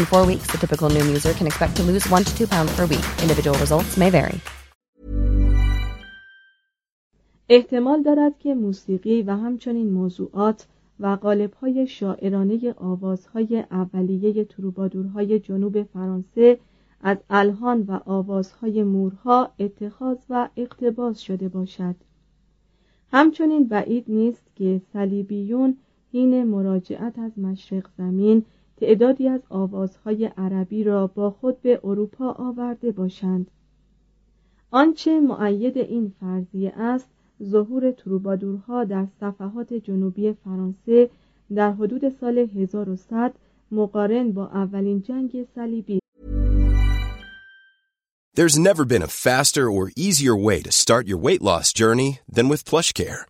In four weeks, the typical Noom user can expect to lose one to two pounds per week. Individual results may vary. احتمال دارد که موسیقی و همچنین موضوعات و قالب‌های شاعرانه آوازهای اولیه تروبادورهای جنوب فرانسه از الهان و آوازهای مورها اتخاذ و اقتباس شده باشد همچنین بعید نیست که صلیبیون حین مراجعت از مشرق زمین تعدادی از آوازهای عربی را با خود به اروپا آورده باشند آنچه معید این فرضیه است ظهور تروبادورها در صفحات جنوبی فرانسه در حدود سال 1100 مقارن با اولین جنگ صلیبی There's never been a faster or easier way to start your weight loss journey than with PlushCare.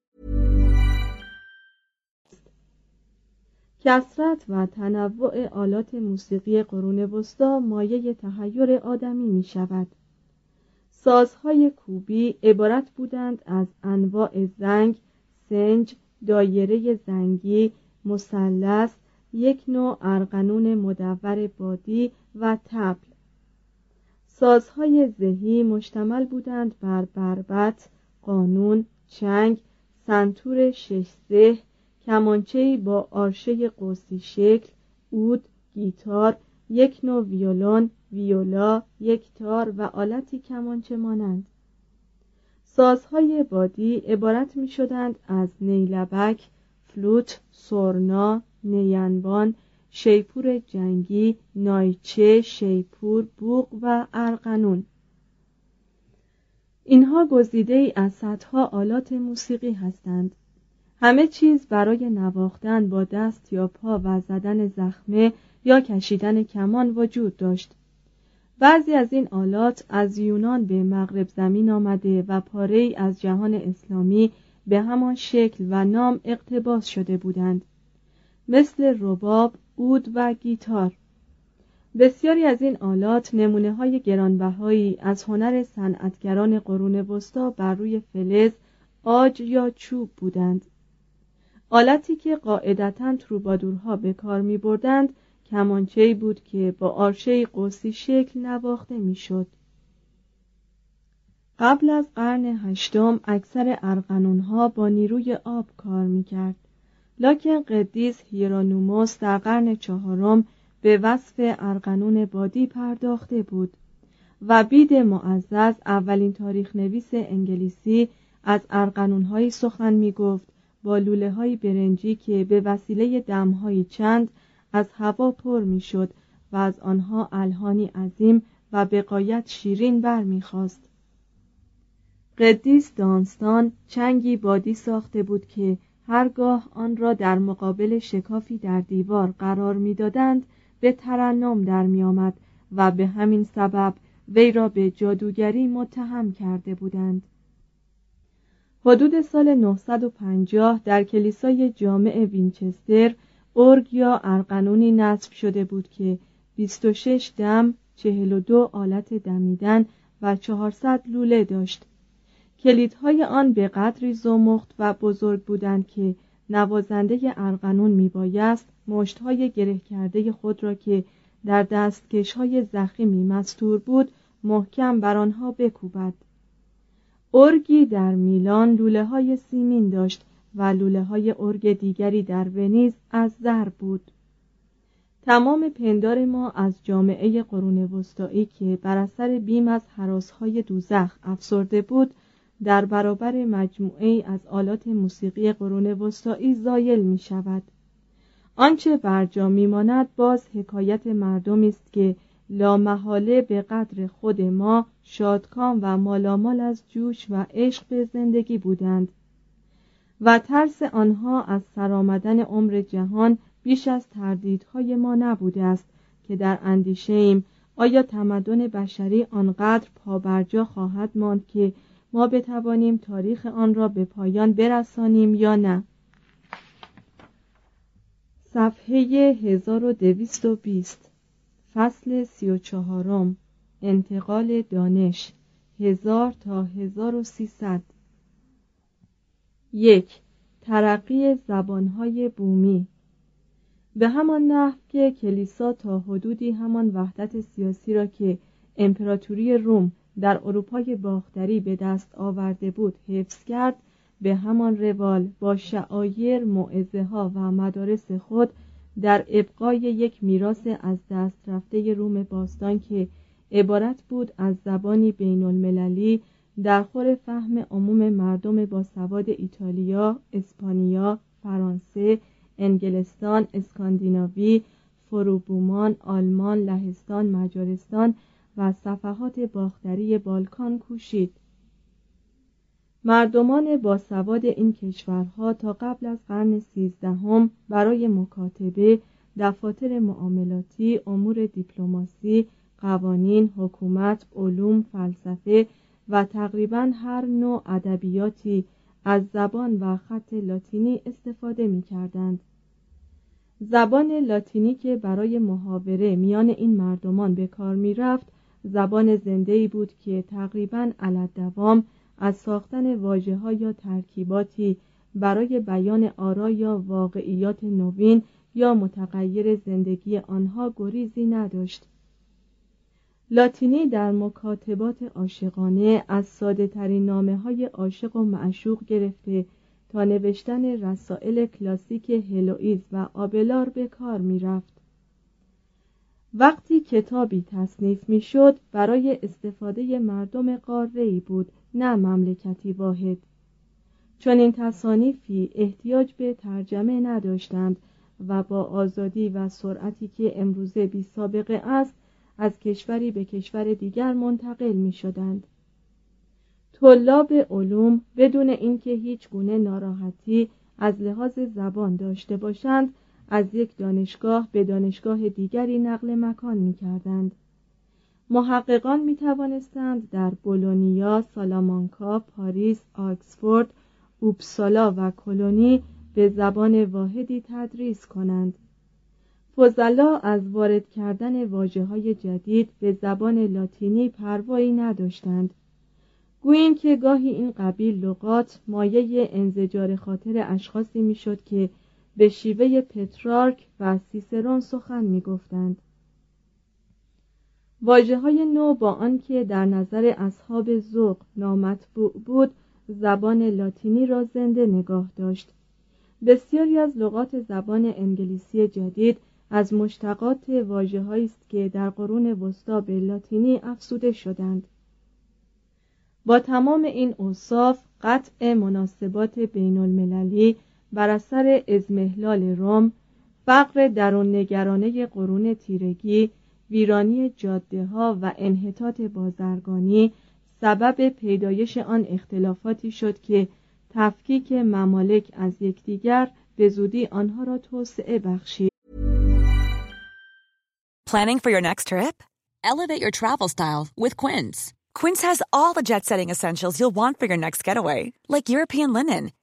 کسرت و تنوع آلات موسیقی قرون وسطا مایه تحیر آدمی می شود سازهای کوبی عبارت بودند از انواع زنگ، سنج، دایره زنگی، مثلث، یک نوع ارقنون مدور بادی و تبل سازهای ذهی مشتمل بودند بر بربت، قانون، چنگ، سنتور شش زه، کمانچه‌ای با آرشه قوسی شکل، اود، گیتار، یک نوع ویولون، ویولا، یک تار و آلتی کمانچه مانند. سازهای بادی عبارت می شدند از نیلبک، فلوت، سورنا، نینبان، شیپور جنگی، نایچه، شیپور، بوق و ارقنون اینها گزیده ای از صدها آلات موسیقی هستند. همه چیز برای نواختن با دست یا پا و زدن زخمه یا کشیدن کمان وجود داشت. بعضی از این آلات از یونان به مغرب زمین آمده و پاره ای از جهان اسلامی به همان شکل و نام اقتباس شده بودند. مثل رباب، اود و گیتار. بسیاری از این آلات نمونه های گرانبهایی از هنر صنعتگران قرون وسطا بر روی فلز، آج یا چوب بودند. آلتی که قاعدتا تروبادورها به کار می بردند کمانچه‌ای بود که با آرشه قوسی شکل نواخته می‌شد. قبل از قرن هشتم اکثر ارقنونها با نیروی آب کار می‌کرد لکن قدیس هیرانوموس در قرن چهارم به وصف ارقنون بادی پرداخته بود و بید معزز اولین تاریخ نویس انگلیسی از ارقنونهایی سخن می گفت با لوله های برنجی که به وسیله دمهایی چند از هوا پر می شد و از آنها الهانی عظیم و به قایت شیرین برمیخواست قدیس دانستان چنگی بادی ساخته بود که هرگاه آن را در مقابل شکافی در دیوار قرار می‌دادند به ترنم در میآمد و به همین سبب وی را به جادوگری متهم کرده بودند. حدود سال 950 در کلیسای جامع وینچستر ارگ یا ارقنونی نصب شده بود که 26 دم 42 آلت دمیدن و 400 لوله داشت. کلیدهای آن به قدری زمخت و بزرگ بودند که نوازنده ارقنون میبایست مشتهای گره کرده خود را که در دستکش های زخیمی مستور بود محکم بر آنها بکوبد. ارگی در میلان لوله های سیمین داشت و لوله های ارگ دیگری در ونیز از زر بود. تمام پندار ما از جامعه قرون وسطایی که بر اثر بیم از حراسهای دوزخ افسرده بود در برابر مجموعه از آلات موسیقی قرون وسطایی زایل می شود آنچه بر جا میماند باز حکایت مردمی است که لامحاله به قدر خود ما شادکام و مالامال از جوش و عشق به زندگی بودند و ترس آنها از سرآمدن عمر جهان بیش از تردیدهای ما نبوده است که در اندیشه ایم آیا تمدن بشری آنقدر پابرجا خواهد ماند که ما بتوانیم تاریخ آن را به پایان برسانیم یا نه؟ صفحه 1220 فصل سی و چهارم انتقال دانش هزار تا هزار و سیصد. یک ترقی زبانهای بومی. به همان نحو که کلیسا تا حدودی همان وحدت سیاسی را که امپراتوری روم در اروپای باختری به دست آورده بود حفظ کرد به همان روال با شعایر معزه ها و مدارس خود در ابقای یک میراث از دست رفته روم باستان که عبارت بود از زبانی بین المللی در خور فهم عموم مردم با سواد ایتالیا، اسپانیا، فرانسه، انگلستان، اسکاندیناوی، فروبومان، آلمان، لهستان، مجارستان و صفحات باختری بالکان کوشید. مردمان با سواد این کشورها تا قبل از قرن سیزدهم برای مکاتبه دفاتر معاملاتی امور دیپلماسی قوانین حکومت علوم فلسفه و تقریبا هر نوع ادبیاتی از زبان و خط لاتینی استفاده می کردند. زبان لاتینی که برای محاوره میان این مردمان به کار می رفت زبان زنده ای بود که تقریبا علت دوام از ساختن واجه ها یا ترکیباتی برای بیان آرا یا واقعیات نوین یا متغیر زندگی آنها گریزی نداشت لاتینی در مکاتبات عاشقانه از ساده ترین نامه های عاشق و معشوق گرفته تا نوشتن رسائل کلاسیک هلوئیز و آبلار به کار می رفت. وقتی کتابی تصنیف می شد برای استفاده مردم قاره بود نه مملکتی واحد. چون این تصانیفی احتیاج به ترجمه نداشتند و با آزادی و سرعتی که امروزه بی سابقه است از کشوری به کشور دیگر منتقل می شدند طلاب علوم بدون اینکه هیچ گونه ناراحتی از لحاظ زبان داشته باشند از یک دانشگاه به دانشگاه دیگری نقل مکان می کردند. محققان می توانستند در بولونیا، سالامانکا، پاریس، آکسفورد، اوپسالا و کلونی به زبان واحدی تدریس کنند. فضلا از وارد کردن واجه های جدید به زبان لاتینی پروایی نداشتند. گوییم که گاهی این قبیل لغات مایه انزجار خاطر اشخاصی می‌شد که به شیوه پترارک و سیسرون سخن می گفتند. واجه های نو با آنکه در نظر اصحاب ذوق نامطبوع بود زبان لاتینی را زنده نگاه داشت بسیاری از لغات زبان انگلیسی جدید از مشتقات واجه است که در قرون وسطا به لاتینی افسوده شدند با تمام این اوصاف قطع مناسبات بین المللی بر اثر ازمهلال روم فقر درون نگرانه قرون تیرگی ویرانی جاده ها و انحطاط بازرگانی سبب پیدایش آن اختلافاتی شد که تفکیک ممالک از یکدیگر به زودی آنها را توسعه بخشید. Planning for your next trip? Elevate your travel style with Quince. Quince has all the jet-setting essentials you'll want for your next getaway, like European linen,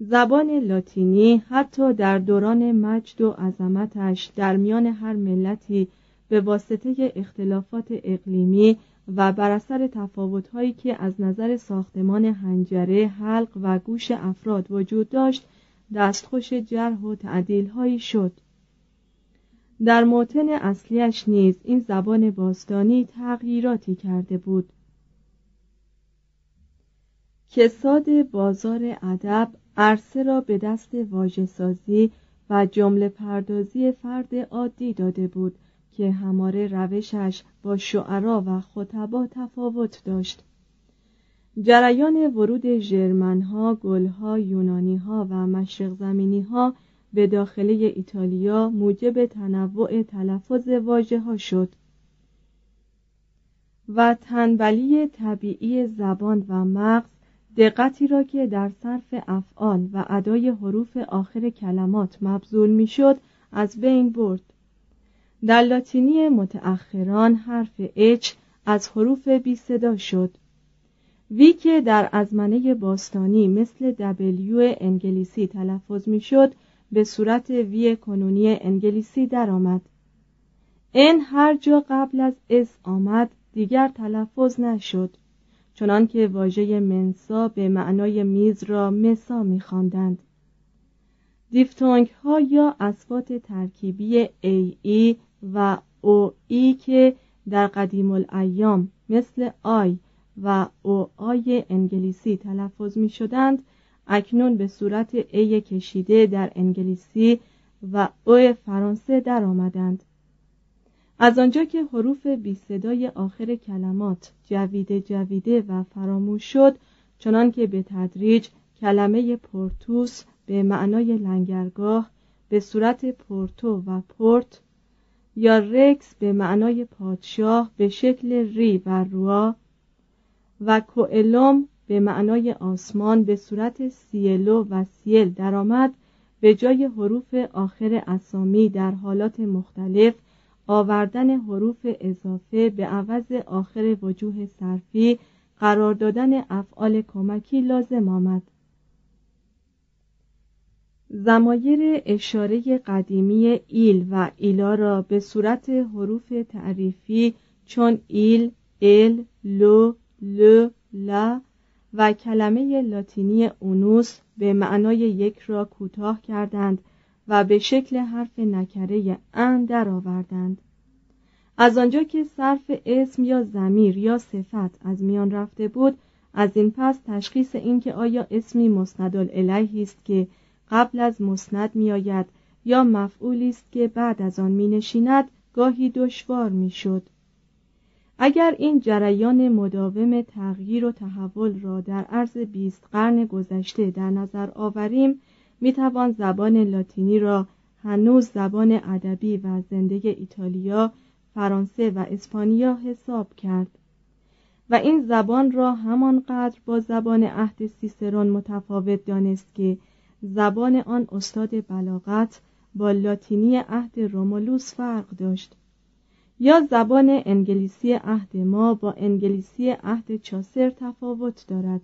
زبان لاتینی حتی در دوران مجد و عظمتش در میان هر ملتی به واسطه اختلافات اقلیمی و بر اثر تفاوت‌هایی که از نظر ساختمان هنجره، حلق و گوش افراد وجود داشت، دستخوش جرح و تعدیل‌هایی شد. در موتن اصلیش نیز این زبان باستانی تغییراتی کرده بود. کساد بازار ادب عرصه را به دست واژه‌سازی و جمله پردازی فرد عادی داده بود که هماره روشش با شعرا و خطبا تفاوت داشت. جریان ورود ژرمنها، گلها، یونانیها و مشرق زمینیها به داخله ایتالیا موجب تنوع تلفظ واژه ها شد و تنبلی طبیعی زبان و مغز دقتی را که در صرف افعال و ادای حروف آخر کلمات مبذول می‌شد از بین برد. در لاتینی متأخران حرف اچ از حروف بی صدا شد. وی که در ازمنه باستانی مثل دبلیو انگلیسی تلفظ می‌شد به صورت وی کنونی انگلیسی درآمد. ان هر جا قبل از اس آمد دیگر تلفظ نشد. چنانکه واژه منسا به معنای میز را مسا میخواندند. دیفتونگ ها یا اسبات ترکیبی ای ای و او ای که در قدیم الایام مثل آی و او آی انگلیسی تلفظ می شدند اکنون به صورت ای کشیده در انگلیسی و او فرانسه در آمدند از آنجا که حروف بی صدای آخر کلمات جویده جویده و فراموش شد چنان که به تدریج کلمه پورتوس به معنای لنگرگاه به صورت پورتو و پورت یا رکس به معنای پادشاه به شکل ری و روا و کوئلوم به معنای آسمان به صورت سیلو و سیل درآمد به جای حروف آخر اسامی در حالات مختلف آوردن حروف اضافه به عوض آخر وجوه صرفی قرار دادن افعال کمکی لازم آمد. زمایر اشاره قدیمی ایل و ایلا را به صورت حروف تعریفی چون ایل، ال، لو، ل، لا و کلمه لاتینی اونوس به معنای یک را کوتاه کردند و به شکل حرف نکره ان درآوردند. از آنجا که صرف اسم یا زمیر یا صفت از میان رفته بود از این پس تشخیص اینکه آیا اسمی مسند الیه است که قبل از مسند میآید یا مفعولی است که بعد از آن می نشیند گاهی دشوار می‌شد. اگر این جریان مداوم تغییر و تحول را در عرض بیست قرن گذشته در نظر آوریم می‌توان زبان لاتینی را هنوز زبان ادبی و زنده ایتالیا، فرانسه و اسپانیا حساب کرد. و این زبان را همانقدر با زبان عهد سیسرون متفاوت دانست که زبان آن استاد بلاغت با لاتینی عهد رومولوس فرق داشت. یا زبان انگلیسی عهد ما با انگلیسی عهد چاسر تفاوت دارد.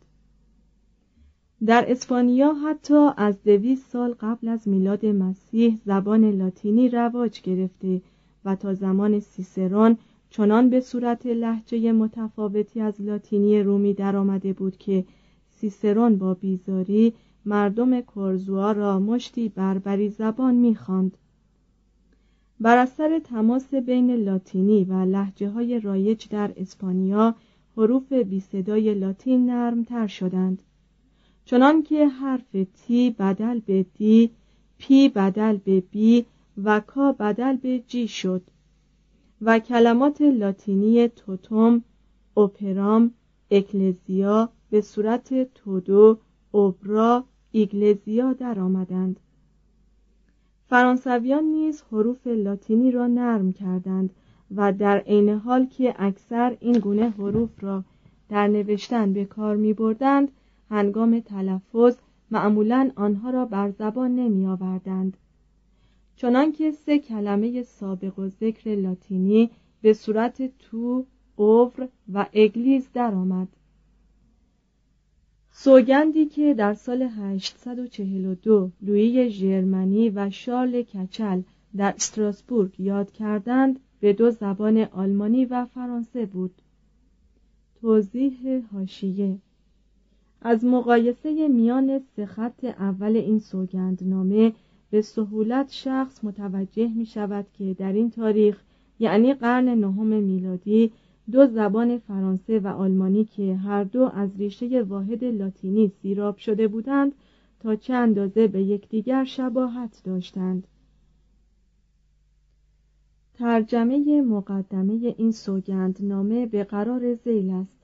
در اسپانیا حتی از دویست سال قبل از میلاد مسیح زبان لاتینی رواج گرفته و تا زمان سیسرون چنان به صورت لحجه متفاوتی از لاتینی رومی درآمده بود که سیسرون با بیزاری مردم کورزوا را مشتی بربری زبان می‌خواند. بر اثر تماس بین لاتینی و لحجه های رایج در اسپانیا حروف بی صدای لاتین نرمتر شدند. چنان که حرف تی بدل به دی پی بدل به بی و کا بدل به جی شد و کلمات لاتینی توتوم اوپرام اکلزیا به صورت تودو اوبرا ایگلزیا درآمدند فرانسویان نیز حروف لاتینی را نرم کردند و در عین حال که اکثر این گونه حروف را در نوشتن به کار می بردند هنگام تلفظ معمولا آنها را بر زبان نمی آوردند چنانکه سه کلمه سابق و ذکر لاتینی به صورت تو، اوور و اگلیز درآمد. سوگندی که در سال 842 لویی ژرمنی و شارل کچل در استراسبورگ یاد کردند به دو زبان آلمانی و فرانسه بود توضیح هاشیه از مقایسه میان سه خط اول این سوگندنامه به سهولت شخص متوجه می شود که در این تاریخ یعنی قرن نهم میلادی دو زبان فرانسه و آلمانی که هر دو از ریشه واحد لاتینی سیراب شده بودند تا چه اندازه به یکدیگر شباهت داشتند. ترجمه مقدمه این سوگندنامه به قرار زیل است.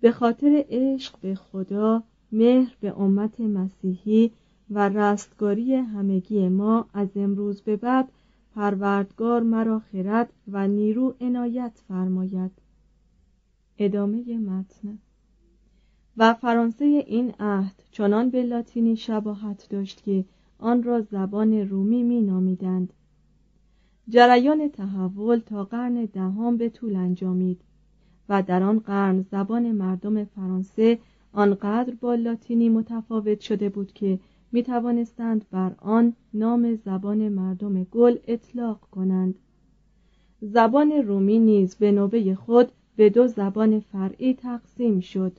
به خاطر عشق به خدا مهر به امت مسیحی و رستگاری همگی ما از امروز به بعد پروردگار مرا خرد و نیرو عنایت فرماید. ادامه متن. و فرانسه این عهد چنان به لاتینی شباهت داشت که آن را زبان رومی می نامیدند. جریان تحول تا قرن دهم به طول انجامید. و در آن قرن زبان مردم فرانسه آنقدر با لاتینی متفاوت شده بود که می توانستند بر آن نام زبان مردم گل اطلاق کنند. زبان رومی نیز به نوبه خود به دو زبان فرعی تقسیم شد.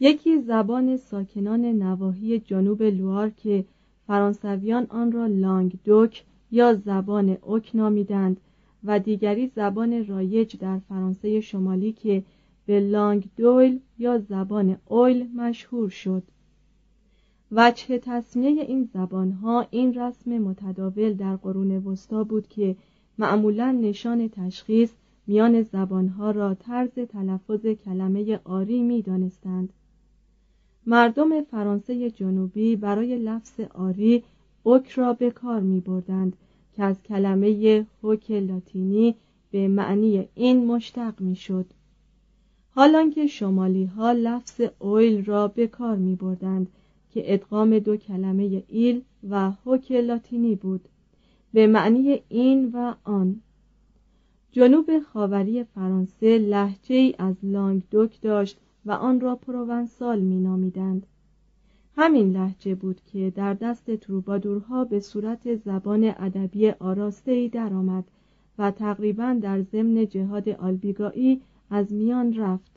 یکی زبان ساکنان نواحی جنوب لوار که فرانسویان آن را لانگ دوک یا زبان اوک نامیدند و دیگری زبان رایج در فرانسه شمالی که به لانگ دویل یا زبان اویل مشهور شد وجه تصمیه این زبانها این رسم متداول در قرون وسطا بود که معمولا نشان تشخیص میان زبانها را طرز تلفظ کلمه آری می دانستند. مردم فرانسه جنوبی برای لفظ آری اوک را به کار می بردند که از کلمه هوک لاتینی به معنی این مشتق می شد. حالانکه شمالی ها لفظ اویل را به کار می بردند که ادغام دو کلمه ایل و هوک لاتینی بود به معنی این و آن جنوب خاوری فرانسه لحجه ای از لانگ دوک داشت و آن را پروونسال می نامیدند. همین لحجه بود که در دست تروبادورها به صورت زبان ادبی آراسته ای درآمد و تقریبا در ضمن جهاد آلبیگایی از میان رفت.